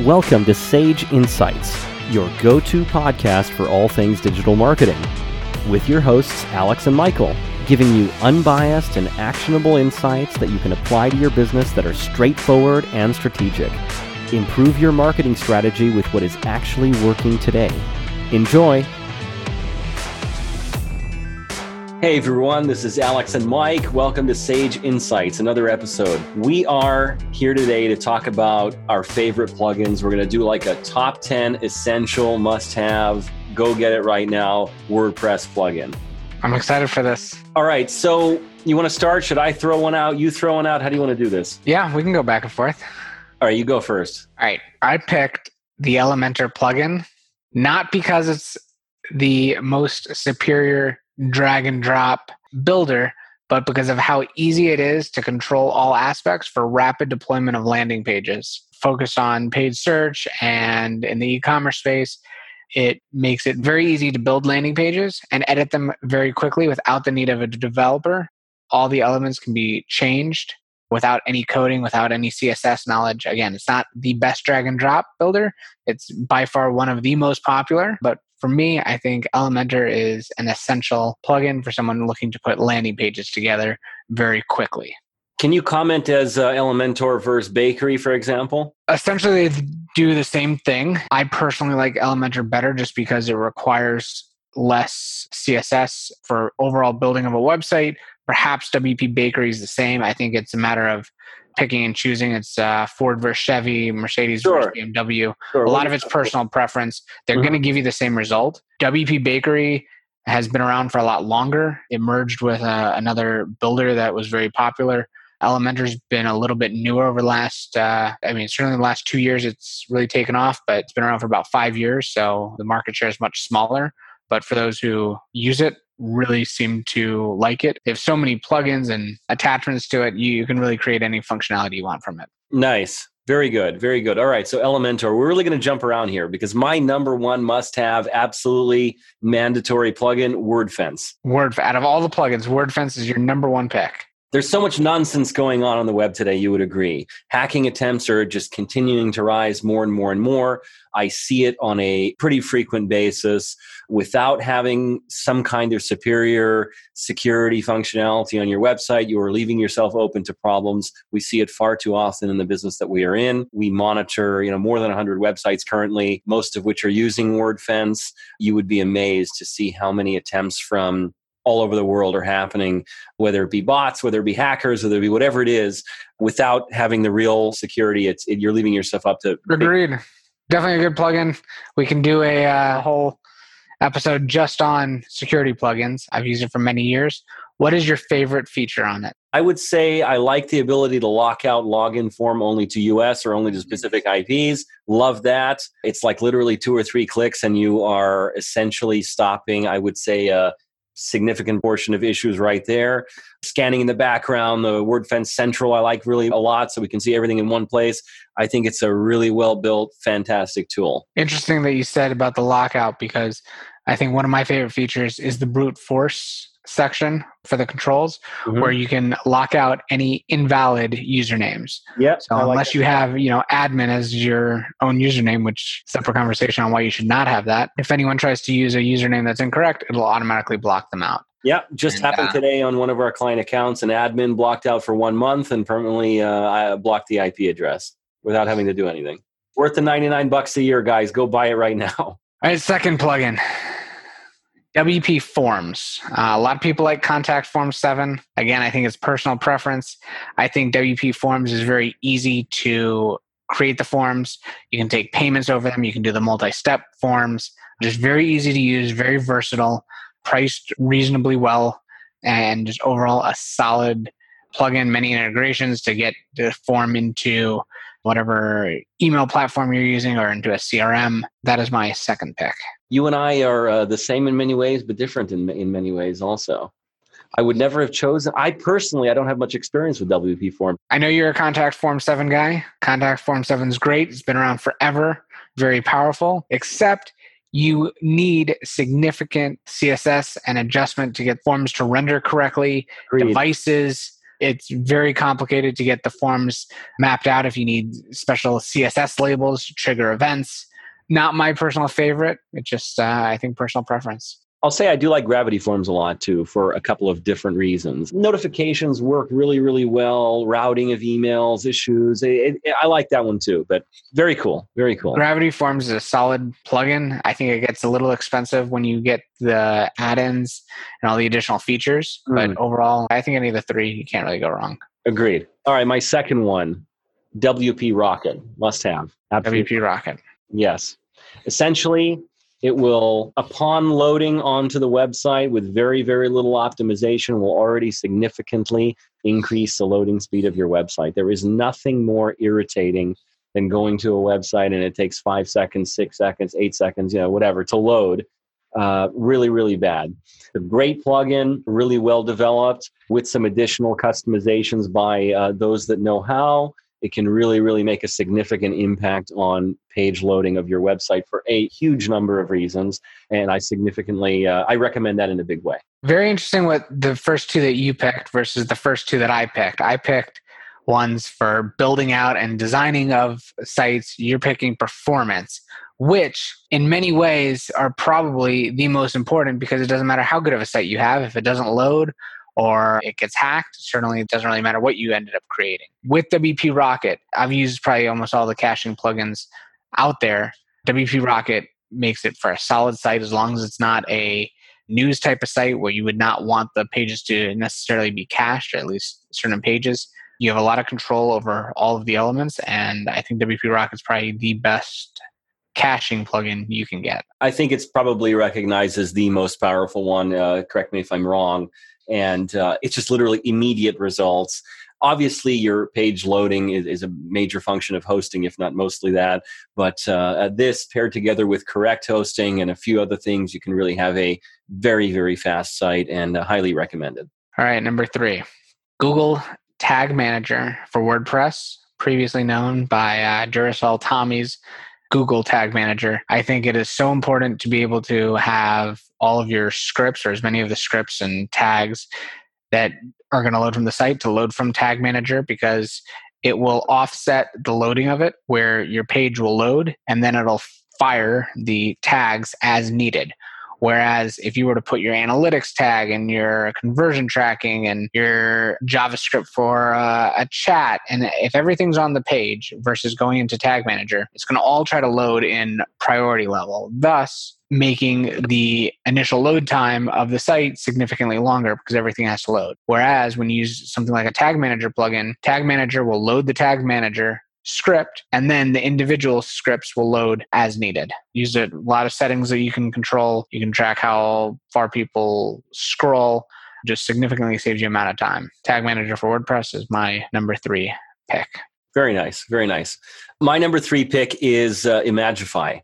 Welcome to Sage Insights, your go to podcast for all things digital marketing, with your hosts, Alex and Michael, giving you unbiased and actionable insights that you can apply to your business that are straightforward and strategic. Improve your marketing strategy with what is actually working today. Enjoy! Hey everyone, this is Alex and Mike. Welcome to Sage Insights, another episode. We are here today to talk about our favorite plugins. We're going to do like a top 10 essential must have, go get it right now WordPress plugin. I'm excited for this. All right, so you want to start? Should I throw one out? You throw one out? How do you want to do this? Yeah, we can go back and forth. All right, you go first. All right, I picked the Elementor plugin, not because it's the most superior drag and drop builder, but because of how easy it is to control all aspects for rapid deployment of landing pages. Focus on paid search and in the e commerce space, it makes it very easy to build landing pages and edit them very quickly without the need of a developer. All the elements can be changed without any coding, without any CSS knowledge. Again, it's not the best drag and drop builder. It's by far one of the most popular, but for me, I think Elementor is an essential plugin for someone looking to put landing pages together very quickly. Can you comment as uh, Elementor versus Bakery, for example? Essentially, they do the same thing. I personally like Elementor better just because it requires less CSS for overall building of a website. Perhaps WP Bakery is the same. I think it's a matter of picking and choosing. It's uh, Ford versus Chevy, Mercedes sure. versus BMW. Sure. A lot of it's personal preference. They're mm-hmm. going to give you the same result. WP Bakery has been around for a lot longer. It merged with uh, another builder that was very popular. Elementor's been a little bit newer over the last, uh, I mean, certainly the last two years, it's really taken off, but it's been around for about five years. So the market share is much smaller. But for those who use it, really seem to like it. They have so many plugins and attachments to it, you, you can really create any functionality you want from it. Nice. Very good. Very good. All right. So Elementor, we're really going to jump around here because my number one must have, absolutely mandatory plugin, WordFence. Word out of all the plugins, WordFence is your number one pick there's so much nonsense going on on the web today, you would agree. Hacking attempts are just continuing to rise more and more and more. I see it on a pretty frequent basis without having some kind of superior security functionality on your website. You are leaving yourself open to problems. We see it far too often in the business that we are in. We monitor, you know, more than 100 websites currently, most of which are using WordFence. You would be amazed to see how many attempts from all over the world are happening, whether it be bots, whether it be hackers, whether it be whatever it is, without having the real security. It's it, you're leaving yourself up to. Agreed. Definitely a good plugin. We can do a uh, whole episode just on security plugins. I've used it for many years. What is your favorite feature on it? I would say I like the ability to lock out login form only to US or only to specific IPs. Love that. It's like literally two or three clicks and you are essentially stopping, I would say, uh, significant portion of issues right there. Scanning in the background, the WordFence Central, I like really a lot, so we can see everything in one place. I think it's a really well built, fantastic tool. Interesting that you said about the lockout because I think one of my favorite features is the brute force section for the controls mm-hmm. where you can lock out any invalid usernames. Yeah. So like unless that. you have, you know, admin as your own username, which separate conversation on why you should not have that. If anyone tries to use a username that's incorrect, it'll automatically block them out. Yeah, just and, happened uh, today on one of our client accounts. An admin blocked out for one month and permanently uh, blocked the IP address without having to do anything. Worth the 99 bucks a year, guys. Go buy it right now. All right, second plugin. WP Forms. Uh, a lot of people like Contact Form 7. Again, I think it's personal preference. I think WP Forms is very easy to create the forms. You can take payments over them. You can do the multi step forms. Just very easy to use, very versatile, priced reasonably well, and just overall a solid plugin, many integrations to get the form into whatever email platform you're using or into a CRM. That is my second pick. You and I are uh, the same in many ways, but different in, in many ways also. I would never have chosen. I personally, I don't have much experience with WP Form. I know you're a Contact Form 7 guy. Contact Form 7 is great. It's been around forever, very powerful, except you need significant CSS and adjustment to get forms to render correctly, Agreed. devices, It's very complicated to get the forms mapped out if you need special CSS labels to trigger events. Not my personal favorite. It's just, uh, I think, personal preference. I'll say I do like Gravity Forms a lot too for a couple of different reasons. Notifications work really, really well. Routing of emails, issues. It, it, I like that one too, but very cool. Very cool. Gravity Forms is a solid plugin. I think it gets a little expensive when you get the add ins and all the additional features. Mm. But overall, I think any of the three, you can't really go wrong. Agreed. All right, my second one WP Rocket, must have. Absolutely. WP Rocket. Yes. Essentially, it will, upon loading onto the website with very, very little optimization, will already significantly increase the loading speed of your website. There is nothing more irritating than going to a website and it takes five seconds, six seconds, eight seconds, you know, whatever to load. Uh, really, really bad. A great plugin, really well developed with some additional customizations by uh, those that know how it can really, really make a significant impact on page loading of your website for a huge number of reasons. And I significantly, uh, I recommend that in a big way. Very interesting what the first two that you picked versus the first two that I picked. I picked ones for building out and designing of sites. You're picking performance, which in many ways are probably the most important because it doesn't matter how good of a site you have. If it doesn't load or it gets hacked, certainly it doesn't really matter what you ended up creating. With WP Rocket, I've used probably almost all the caching plugins out there. WP Rocket makes it for a solid site as long as it's not a news type of site where you would not want the pages to necessarily be cached, or at least certain pages. You have a lot of control over all of the elements, and I think WP Rocket is probably the best caching plugin you can get. I think it's probably recognized as the most powerful one. Uh, correct me if I'm wrong and uh, it's just literally immediate results. Obviously, your page loading is, is, a major function of hosting, if not mostly that. But uh, this paired together with correct hosting and a few other things, you can really have a very, very fast site and uh, highly recommended. All right, number three Google Tag Manager for WordPress, previously known by uh, DuracellTomi's Google Tag Manager. I think it is so important to be able to have all of your scripts or as many of the scripts and tags that are going to load from the site to load from Tag Manager because it will offset the loading of it where your page will load and then it'll fire the tags as needed. Whereas if you were to put your analytics tag and your conversion tracking and your JavaScript for uh, a chat, and if everything's on the page versus going into Tag Manager, it's going to all try to load in priority level, thus making the initial load time of the site significantly longer because everything has to load. Whereas when you use something like a Tag Manager plugin, Tag Manager will load the Tag Manager script, and then the individual scripts will load as needed. Use a lot of settings that you can control. You can track how far people scroll. Just significantly saves you amount of time. Tag Manager for WordPress is my number three pick. Very nice, very nice. My number three pick is uh, Imagify.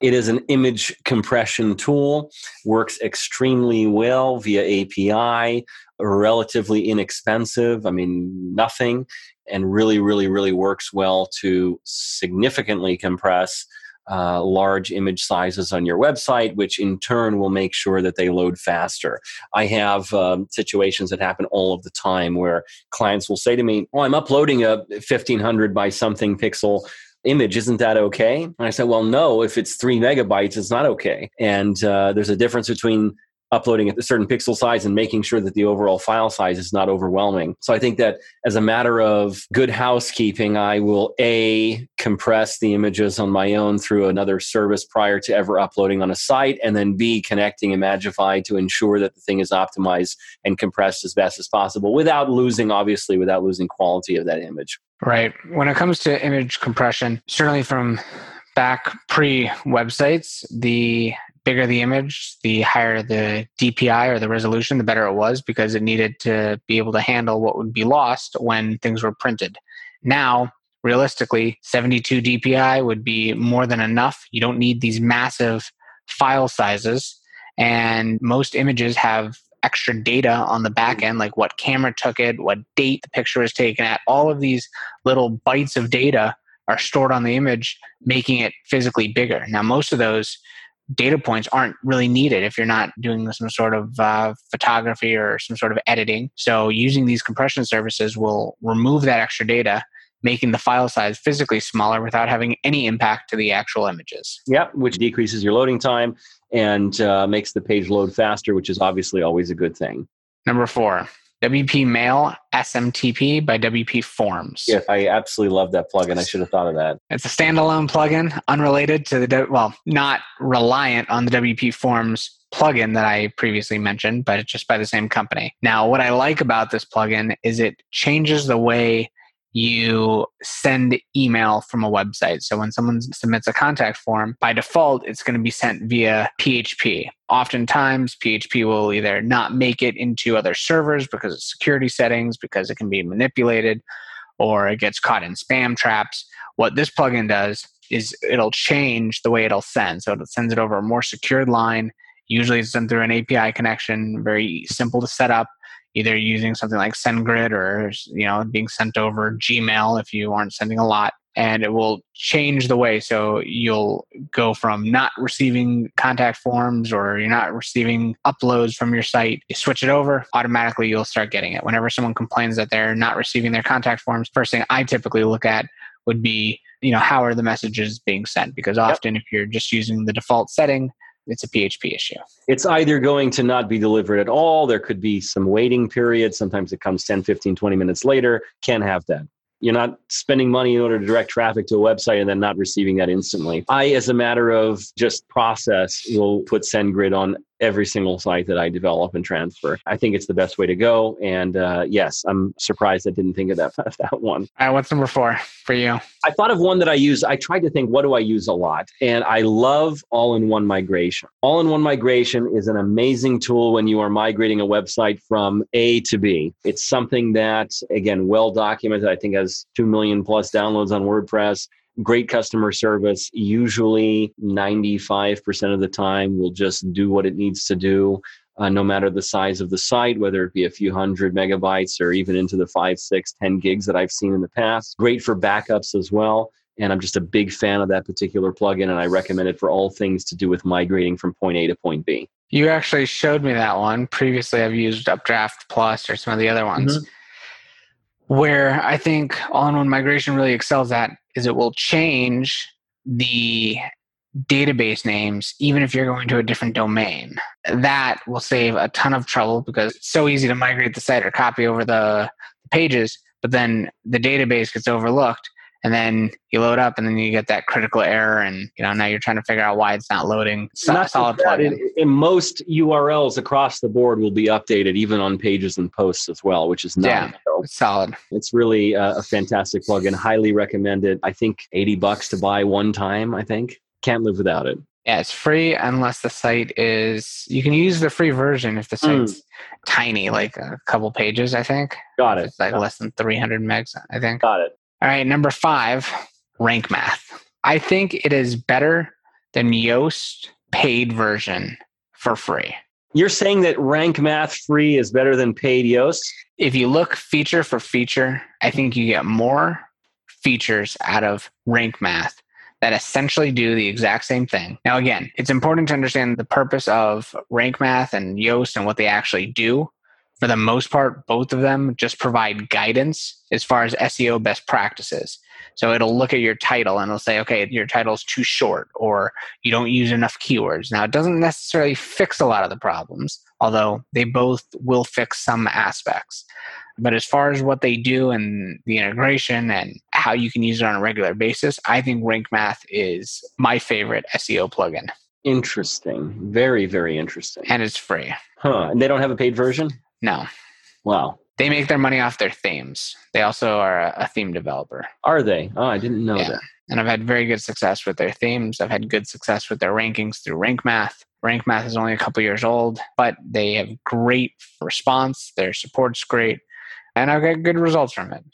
It is an image compression tool, works extremely well via API, relatively inexpensive. I mean, nothing and really, really, really works well to significantly compress uh, large image sizes on your website, which in turn will make sure that they load faster. I have um, situations that happen all of the time where clients will say to me, Oh, I'm uploading a 1500 by something pixel image. Isn't that okay? And i said well no if it's three megabytes it's not okay. And uh, there's a difference between uploading at a certain pixel size and making sure that the overall file size is not overwhelming. So I think that as a matter of good housekeeping, I will A, compress the images on my own through another service prior to ever uploading on a site, and then B, connecting Imagify to ensure that the thing is optimized and compressed as best as possible without losing, obviously, without losing quality of that image. Right. When it comes to image compression, certainly from back pre websites, the bigger the image, the higher the DPI or the resolution, the better it was because it needed to be able to handle what would be lost when things were printed. Now, realistically, 72 DPI would be more than enough. You don't need these massive file sizes. And most images have extra data on the back end, like what camera took it, what date the picture was taken at. All of these little bytes of data are stored on the image, making it physically bigger. Now, most of those data points aren't really needed if you're not doing some sort of uh, photography or some sort of editing. So using these compression services will remove that extra data making the file size physically smaller without having any impact to the actual images. Yep, which decreases your loading time and uh, makes the page load faster, which is obviously always a good thing. Number four, WP Mail SMTP by WP Forms. Yeah, I absolutely love that plugin. I should have thought of that. It's a standalone plugin, unrelated to the, well, not reliant on the WP Forms plugin that I previously mentioned, but it's just by the same company. Now, what I like about this plugin is it changes the way you send email from a website. So when someone submits a contact form, by default, it's going to be sent via PHP. Oftentimes, PHP will either not make it into other servers because of security settings, because it can be manipulated, or it gets caught in spam traps. What this plugin does is it'll change the way it'll send. So it sends it over a more secured line. Usually it's done through an API connection, very simple to set up either using something like SendGrid or you know being sent over Gmail if you aren't sending a lot and it will change the way. So you'll go from not receiving contact forms or you're not receiving uploads from your site you switch it over automatically you'll start getting it. Whenever someone complains that they're not receiving their contact forms first thing i typically look at would be you know how are the messages being sent? Because often yep. if you're just using the default setting it's a PHP issue. It's either going to not be delivered at all, there could be some waiting period. Sometimes it comes 10, 15, 20 minutes later. Can't have that. You're not spending money in order to direct traffic to a website and then not receiving that instantly. I, as a matter of just process, will put SendGrid on every single site that I develop and transfer. I think it's the best way to go. And uh, yes, I'm surprised I didn't think of that that one. All right, what's number four for you? I thought of one that I use. I tried to think, what do I use a lot? And I love all-in-one migration. All-in-one migration is an amazing tool when you are migrating a website from A to B. It's something that, again, well documented. I think has two million plus downloads on WordPress great customer service. Usually, 95% of the time, will just do what it needs to do, uh, no matter the size of the site, whether it be a few hundred megabytes or even into the five, six ten gigs that I've seen in the past. Great for backups as well. And I'm just a big fan of that particular plugin, and I recommend it for all things to do with migrating from point A to point B. You actually showed me that one. Previously, I've used Updraft Plus or some of the other ones. Mm-hmm where I think all in one migration really excels at is it will change the database names even if you're going to a different domain. That will save a ton of trouble because it's so easy to migrate the site or copy over the pages, but then the database gets overlooked and then you load up and then you get that critical error and you know now you're trying to figure out why it's not loading. So, not solid plugin. In, most urls across the board will be updated even on pages and posts as well which is nice yeah, so solid. It's really a, a fantastic plugin. Highly recommended i think 80 bucks to buy one time i think. Can't live without it. Yeah it's free unless the site is you can use the free version if the hmm. site's mm. tiny like a couple pages i think. Got it. it's like got less than 300 megs i think. Got it all right, number five, rank math. I think it is better than Yoast paid version for free. You're saying that rank math free is better than paid Yoast? If you look feature for feature, I think you get more features out of rank math that essentially do the exact same thing. Now, again, it's important to understand the purpose of rank math and Yoast and what they actually do for the most part, both of them just provide guidance as far as SEO best practices. So it'll look at your title and it'll say, okay, your title's too short or you don't use enough keywords. Now, it doesn't necessarily fix a lot of the problems, although they both will fix some aspects. But as far as what they do and the integration and how you can use it on a regular basis, I think Rank Math is my favorite SEO plugin. Interesting. Very, very interesting. And it's free. Huh. And they don't have a paid version? No. Wow. They make their money off their themes. They also are a, a theme developer. Are they? Oh, I didn't know yeah. that. And I've had very good success with their themes. I've had good success with their rankings through Rank Math. Rank Math is only a couple years old, but they have great response. Their support's great, and I've got good results from it.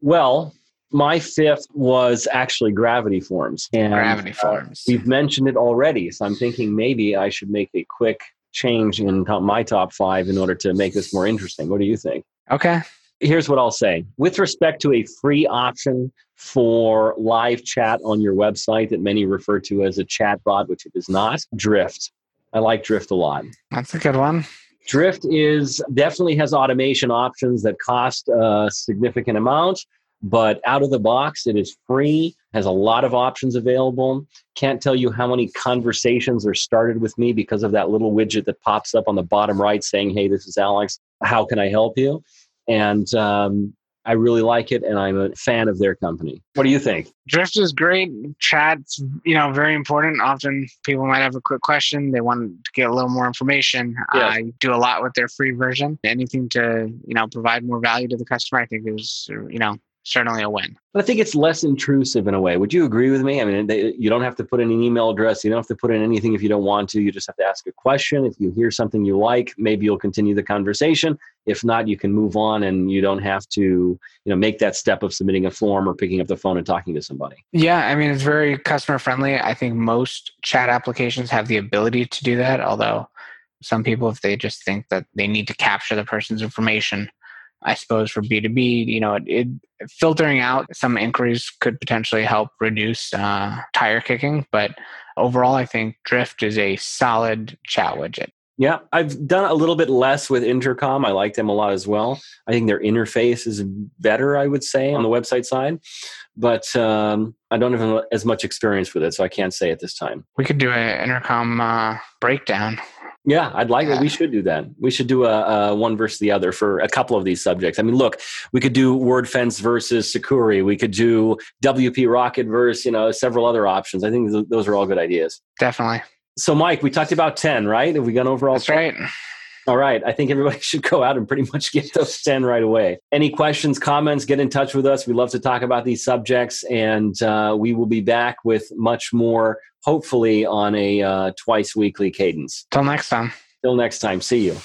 Well, my fifth was actually Gravity Forms. And, Gravity uh, Forms. Uh, we've mentioned it already, so I'm thinking maybe I should make a quick change in my top five in order to make this more interesting. What do you think? Okay. Here's what I'll say with respect to a free option for live chat on your website that many refer to as a chat bot, which it is not, Drift. I like Drift a lot. That's a good one. Drift is definitely has automation options that cost a significant amount, but out of the box, it is free, has a lot of options available. Can't tell you how many conversations are started with me because of that little widget that pops up on the bottom right saying, Hey, this is Alex. How can I help you? And um, I really like it, and I'm a fan of their company. What do you think? Drift is great. Chat's you know very important. Often people might have a quick question. They want to get a little more information. I do a lot with their free version. Anything to you know provide more value to the customer, I think is you know certainly a win. But I think it's less intrusive in a way. Would you agree with me? I mean, they, you don't have to put in an email address. You don't have to put in anything if you don't want to. You just have to ask a question. If you hear something you like, maybe you'll continue the conversation. If not, you can move on, and you don't have to, you know, make that step of submitting a form or picking up the phone and talking to somebody. Yeah, I mean, it's very customer friendly. I think most chat applications have the ability to do that. Although some people, if they just think that they need to capture the person's information I suppose for B2B, you know, it, it, filtering out some inquiries could potentially help reduce uh, tire kicking. But overall, I think Drift is a solid chat widget. Yeah, I've done a little bit less with Intercom. I like them a lot as well. I think their interface is better, I would say, on the website side. But um, I don't have as much experience with it, so I can't say at this time. We could do an Intercom uh, breakdown yeah, I'd like yeah. We should do that. We should do a, a, one versus the other for a couple of these subjects. I mean, look, we could do WordFence versus Sucuri. We could do WP Rocket versus, you know, several other options. I think th- those are all good ideas. Definitely. So, Mike, we talked about 10, right? Have we gone over all That's 10? right. All right. I think everybody should go out and pretty much get those 10 right away. Any questions, comments, get in touch with us. We love to talk about these subjects, and uh, we will be back with much more hopefully on a uh, twice weekly cadence. Till next time. Till next time. See you.